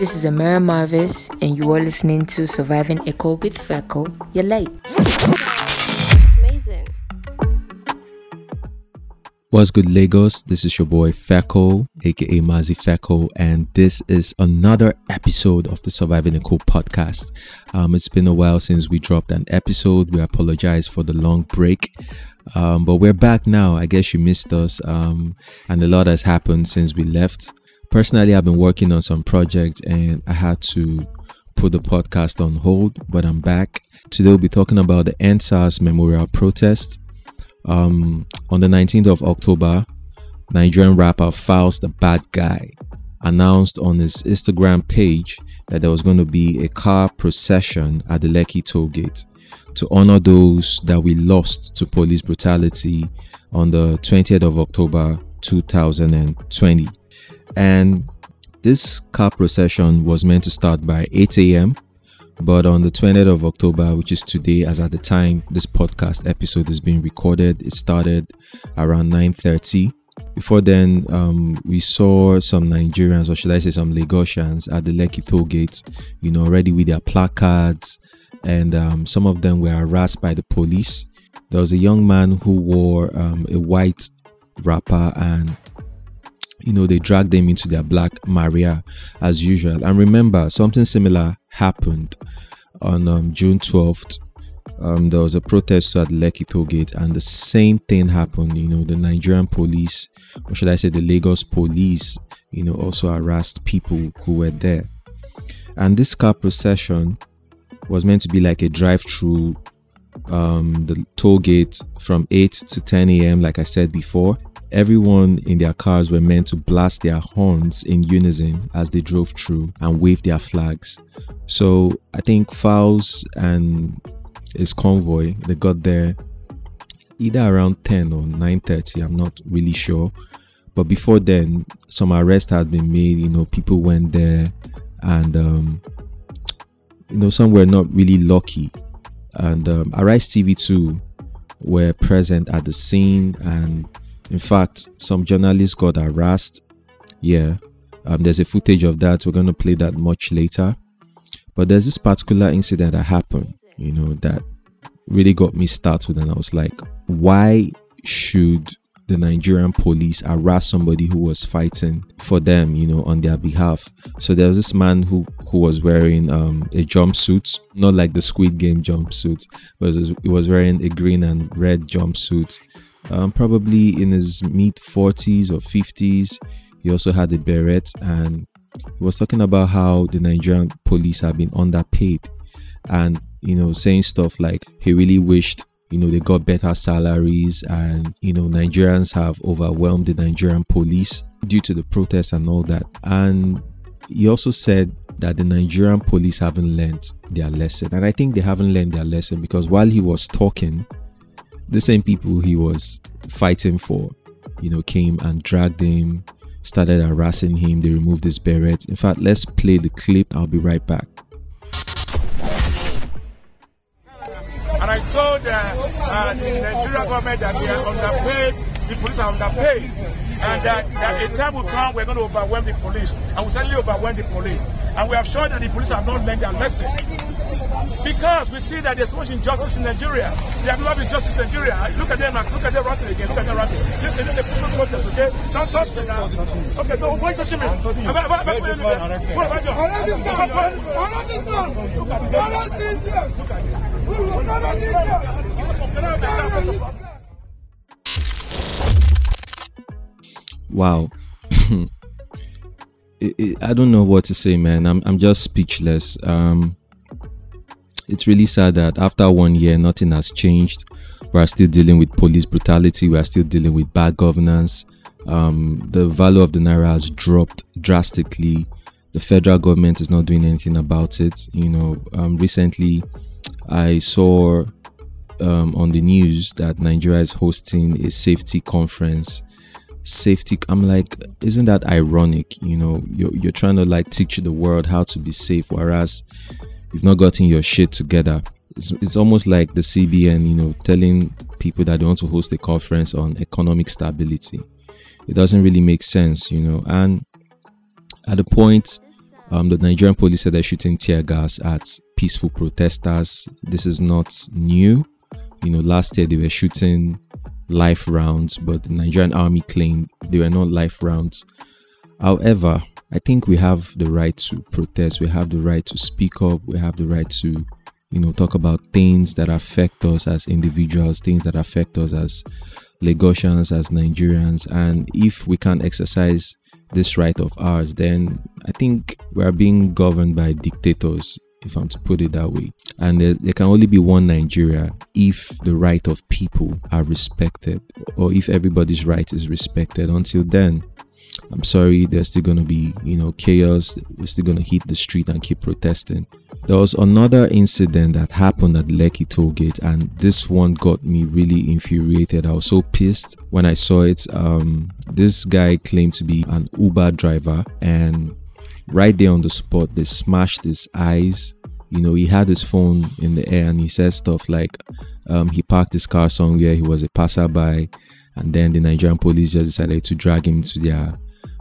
This is Amara Marvis, and you are listening to Surviving Echo with Feco. You're late. It's amazing. What's good, Lagos? This is your boy Feco, aka Mazi Feco, and this is another episode of the Surviving Echo podcast. Um, it's been a while since we dropped an episode. We apologize for the long break. Um, but we're back now. I guess you missed us. Um, and a lot has happened since we left. Personally, I've been working on some projects and I had to put the podcast on hold, but I'm back. Today we'll be talking about the EndSARS memorial protest. Um, on the 19th of October, Nigerian rapper Falz the Bad Guy announced on his Instagram page that there was going to be a car procession at the Lekki toll gate to honor those that we lost to police brutality on the 20th of October 2020. And this car procession was meant to start by 8 a.m. But on the 20th of October, which is today, as at the time this podcast episode is being recorded, it started around 9:30. Before then, um, we saw some Nigerians, or should I say, some Lagosians at the Lekki toll gate, you know, ready with their placards, and um, some of them were harassed by the police. There was a young man who wore um, a white wrapper and you know, they dragged them into their black Maria as usual. And remember, something similar happened on um, June 12th. Um, there was a protest at Lekki toll gate, and the same thing happened. You know, the Nigerian police, or should I say, the Lagos police, you know, also harassed people who were there. And this car procession was meant to be like a drive-through um, the toll gate from 8 to 10 a.m. Like I said before, Everyone in their cars were meant to blast their horns in unison as they drove through and wave their flags. So I think Falz and his convoy they got there either around 10 or 9:30. I'm not really sure. But before then, some arrests had been made. You know, people went there, and um, you know, some were not really lucky. And um, Arise TV too were present at the scene and in fact, some journalists got harassed. Yeah, um, there's a footage of that. We're going to play that much later. But there's this particular incident that happened, you know, that really got me started. And I was like, why should the Nigerian police harass somebody who was fighting for them, you know, on their behalf. So there was this man who who was wearing um, a jumpsuit, not like the Squid Game jumpsuit, but he was wearing a green and red jumpsuit um, probably in his mid 40s or 50s. He also had a beret and he was talking about how the Nigerian police have been underpaid and, you know, saying stuff like he really wished, you know, they got better salaries and, you know, Nigerians have overwhelmed the Nigerian police due to the protests and all that. And he also said that the Nigerian police haven't learned their lesson. And I think they haven't learned their lesson because while he was talking, the same people he was fighting for, you know, came and dragged him, started harassing him. They removed his beret. In fact, let's play the clip. I'll be right back. And I told uh, uh, the Nigerian government that they are underpaid, the police are underpaid, and that, that a time will come we're going to overwhelm the police, and we certainly overwhelm the police. And we have shown that the police have not learned their lesson. Because we see that there's so much injustice in Nigeria. They have not injustice in Nigeria. Look at them, look at them ranting again. Look at them ranting. This, this is a peaceful protest, okay? Don't touch me now. Okay, no, why touching me? What about you? Arrest this man! Arrest this man! Arrest this man! Wow. I don't know what to say, man. I'm I'm just speechless. Um, it's really sad that after one year, nothing has changed. We are still dealing with police brutality. We are still dealing with bad governance. Um, the value of the naira has dropped drastically. The federal government is not doing anything about it. You know, um, recently I saw um, on the news that Nigeria is hosting a safety conference. Safety, I'm like, isn't that ironic? You know, you're, you're trying to like teach the world how to be safe, whereas you've not gotten your shit together. It's, it's almost like the CBN, you know, telling people that they want to host a conference on economic stability. It doesn't really make sense, you know. And at the point, Um, the Nigerian police said they're shooting tear gas at peaceful protesters. This is not new. You know, last year they were shooting life rounds, but the Nigerian army claimed they were not life rounds. However, I think we have the right to protest. We have the right to speak up. We have the right to, you know, talk about things that affect us as individuals, things that affect us as Lagosians, as Nigerians. And if we can't exercise this right of ours, then I think we are being governed by dictators, if I'm to put it that way. And there, there, can only be one Nigeria if the right of people are respected, or if everybody's right is respected. Until then, I'm sorry, there's still gonna be, you know, chaos. We're still gonna hit the street and keep protesting. There was another incident that happened at Lekki Tollgate, and this one got me really infuriated. I was so pissed when I saw it. Um, this guy claimed to be an Uber driver, and right there on the spot, they smashed his eyes. You know, he had his phone in the air and he said stuff like um, he parked his car somewhere, he was a passerby, and then the Nigerian police just decided to drag him to their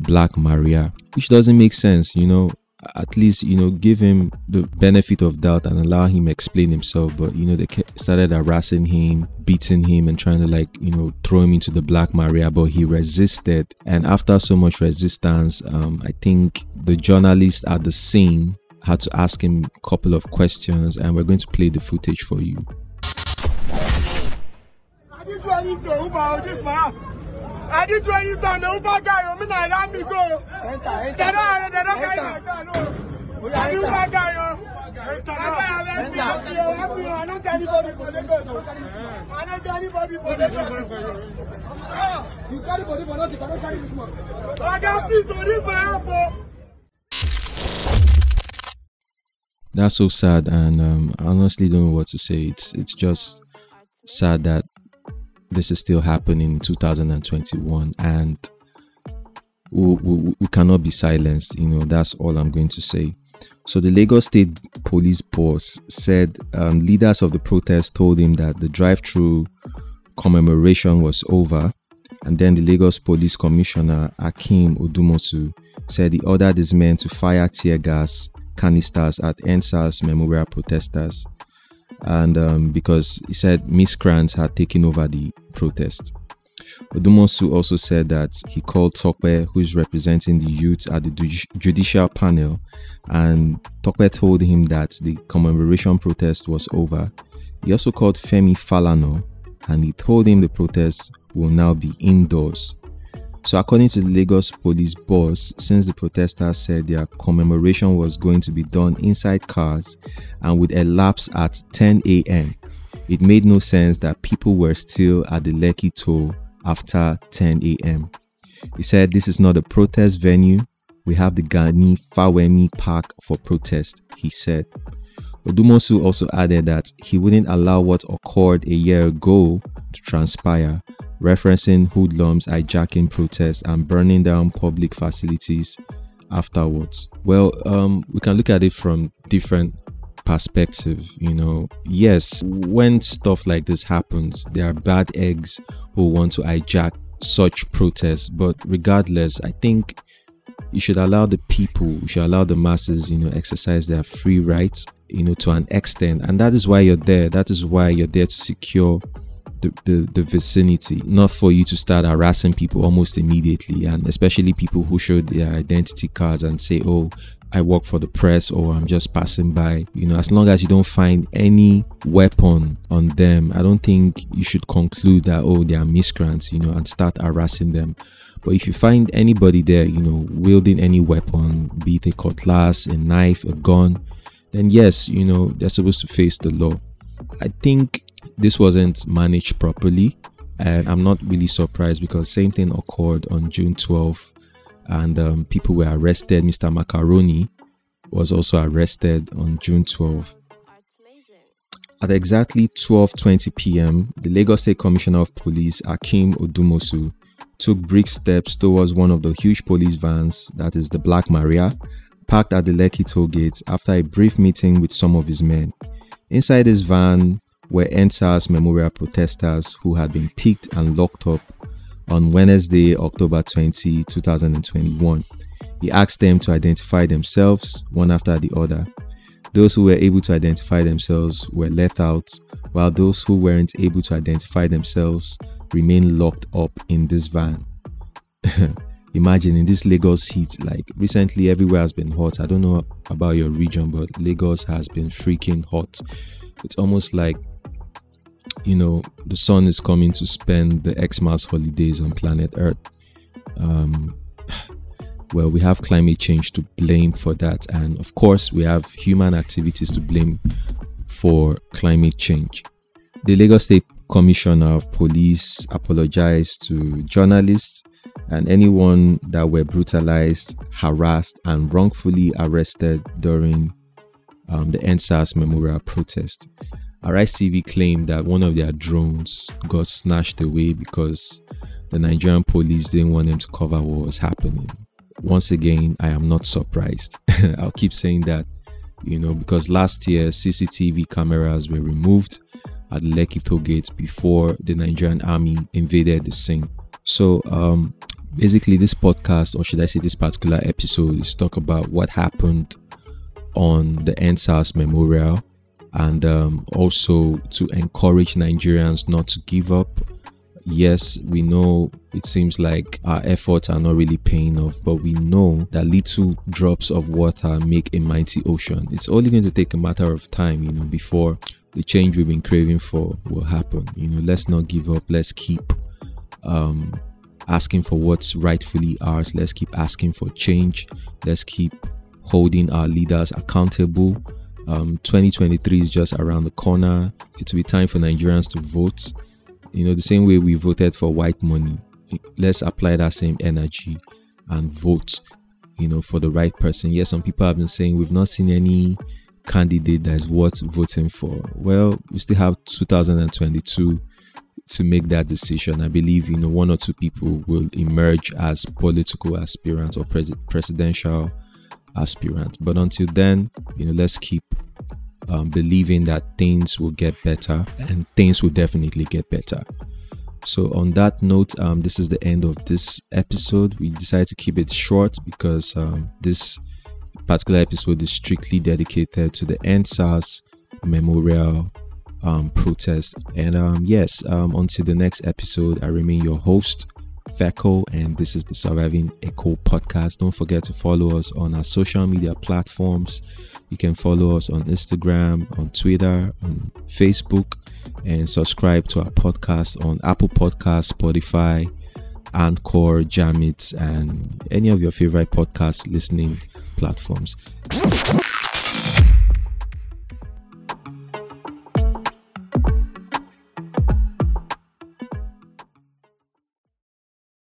Black Maria, which doesn't make sense, you know. At least, you know, give him the benefit of doubt and allow him explain himself. But, you know, they started harassing him, beating him, and trying to, like, you know, throw him into the Black Maria. But he resisted. And after so much resistance, um, I think the journalist at the scene had to ask him a couple of questions. And we're going to play the footage for you. I did to any time, the Uber guy, I'm in a land me go. Enter, enter. They don't, they don't carry my car, no. I do Uber guy, yo. I don't tell anybody for Lagos. I don't tell anybody for Lagos. You carry body for nothing, you cannot carry this one. I got please to leave my help. That's so sad, and um, I honestly don't know what to say. It's it's just sad that this is still happening in 2021 and we, we, we, cannot be silenced you know that's all i'm going to say. So the lagos state police boss said um, leaders of the protest told him that the drive-through commemoration was over and then the lagos police commissioner hakeem odumosu said he ordered his men to fire tear gas canisters at EndSARS memorial protesters and um, because he said miscreants had taken over the protest. Odumosu also said that he called Tokwe, who is representing the youth at the judicial panel, and Tokwe told him that the commemoration protest was over. He also called Femi Falana and he told him the protest will now be indoors. So, according to the Lagos police boss, since the protesters said their commemoration was going to be done inside cars and would elapse at 10 a.m., it made no sense that people were still at the Lekki toll after 10 a.m. He said, This is not a protest venue. We have the Gani Fawehinmi Park for protest, he said. Odumosu also added that he wouldn't allow what occurred a year ago to transpire referencing hoodlums hijacking protests and burning down public facilities afterwards. Well, um, we can look at it from different perspective you know. Yes when stuff like this happens there are bad eggs who want to hijack such protests. But regardless i think you should allow the people you should allow the masses you know exercise their free rights you know to an extent. And that is why you're there. That is why you're there to secure the, the, the vicinity, not for you to start harassing people almost immediately, and especially people who show their identity cards and say, Oh, I work for the press or I'm just passing by. You know, as long as you don't find any weapon on them, I don't think you should conclude that, oh, they are miscreants, you know, and start harassing them. But if you find anybody there, you know, wielding any weapon, be it a cutlass, a knife, a gun, then yes, you know, they're supposed to face the law. I think this wasn't managed properly and i'm not really surprised because same thing occurred on june 12th and um, people were arrested mr macaroni was also arrested on june 12th at exactly 12:20 p.m., the Lagos State Commissioner of Police, Hakeem Odumosu, took brisk steps towards one of the huge police vans, that is the Black Maria, parked at the Lekki toll gate after a brief meeting with some of his men. Inside his van were EndSARS memorial protesters who had been picked and locked up on Wednesday, October 20, 2021. He asked them to identify themselves one after the other. Those who were able to identify themselves were let out, while those who weren't able to identify themselves remained locked up in this van. Imagine in this Lagos heat, like recently everywhere has been hot. I don't know about your region, but Lagos has been freaking hot. It's almost like you know the sun is coming to spend the Xmas holidays on planet Earth. Um, well, we have climate change to blame for that, and of course, we have human activities to blame for climate change. The Lagos State Commissioner of Police apologized to journalists and anyone that were brutalized, harassed, and wrongfully arrested during um, the EndSARS memorial protest. TV claimed that one of their drones got snatched away because the Nigerian police didn't want them to cover what was happening. Once again, I am not surprised. I'll keep saying that, you know, because last year CCTV cameras were removed at Lekki Gate before the Nigerian army invaded the scene. So, um, basically, this podcast, or should I say, this particular episode, is talk about what happened on the EndSARS memorial and um, also to encourage Nigerians not to give up. Yes, we know it seems like our efforts are not really paying off, but we know that little drops of water make a mighty ocean. It's only going to take a matter of time, you know, before the change we've been craving for will happen. You know, let's not give up. Let's keep um, asking for what's rightfully ours. Let's keep asking for change. Let's keep holding our leaders accountable. Um, 2023 is just around the corner. It will be time for Nigerians to vote. You know, the same way we voted for Whitemoney. Let's apply that same energy and vote, you know, for the right person. Yes, some people have been saying we've not seen any candidate that is worth voting for. Well, we still have 2022 to make that decision. I believe you know one or two people will emerge as political aspirants or pres- presidential aspirants. But until then, you know, let's keep um, believing that things will get better, and things will definitely get better. So, on that note, um, this is the end of this episode. We decided to keep it short because um, this particular episode is strictly dedicated to the EndSARS Memorial um, protest. And um, yes, um, until the next episode, I remain your host, Feco, and this is the Surviving Echo podcast. Don't forget to follow us on our social media platforms. You can follow us on Instagram, on Twitter, on Facebook, and subscribe to our podcast on Apple Podcasts, Spotify, Anchor, Jamit, and any of your favorite podcast listening platforms.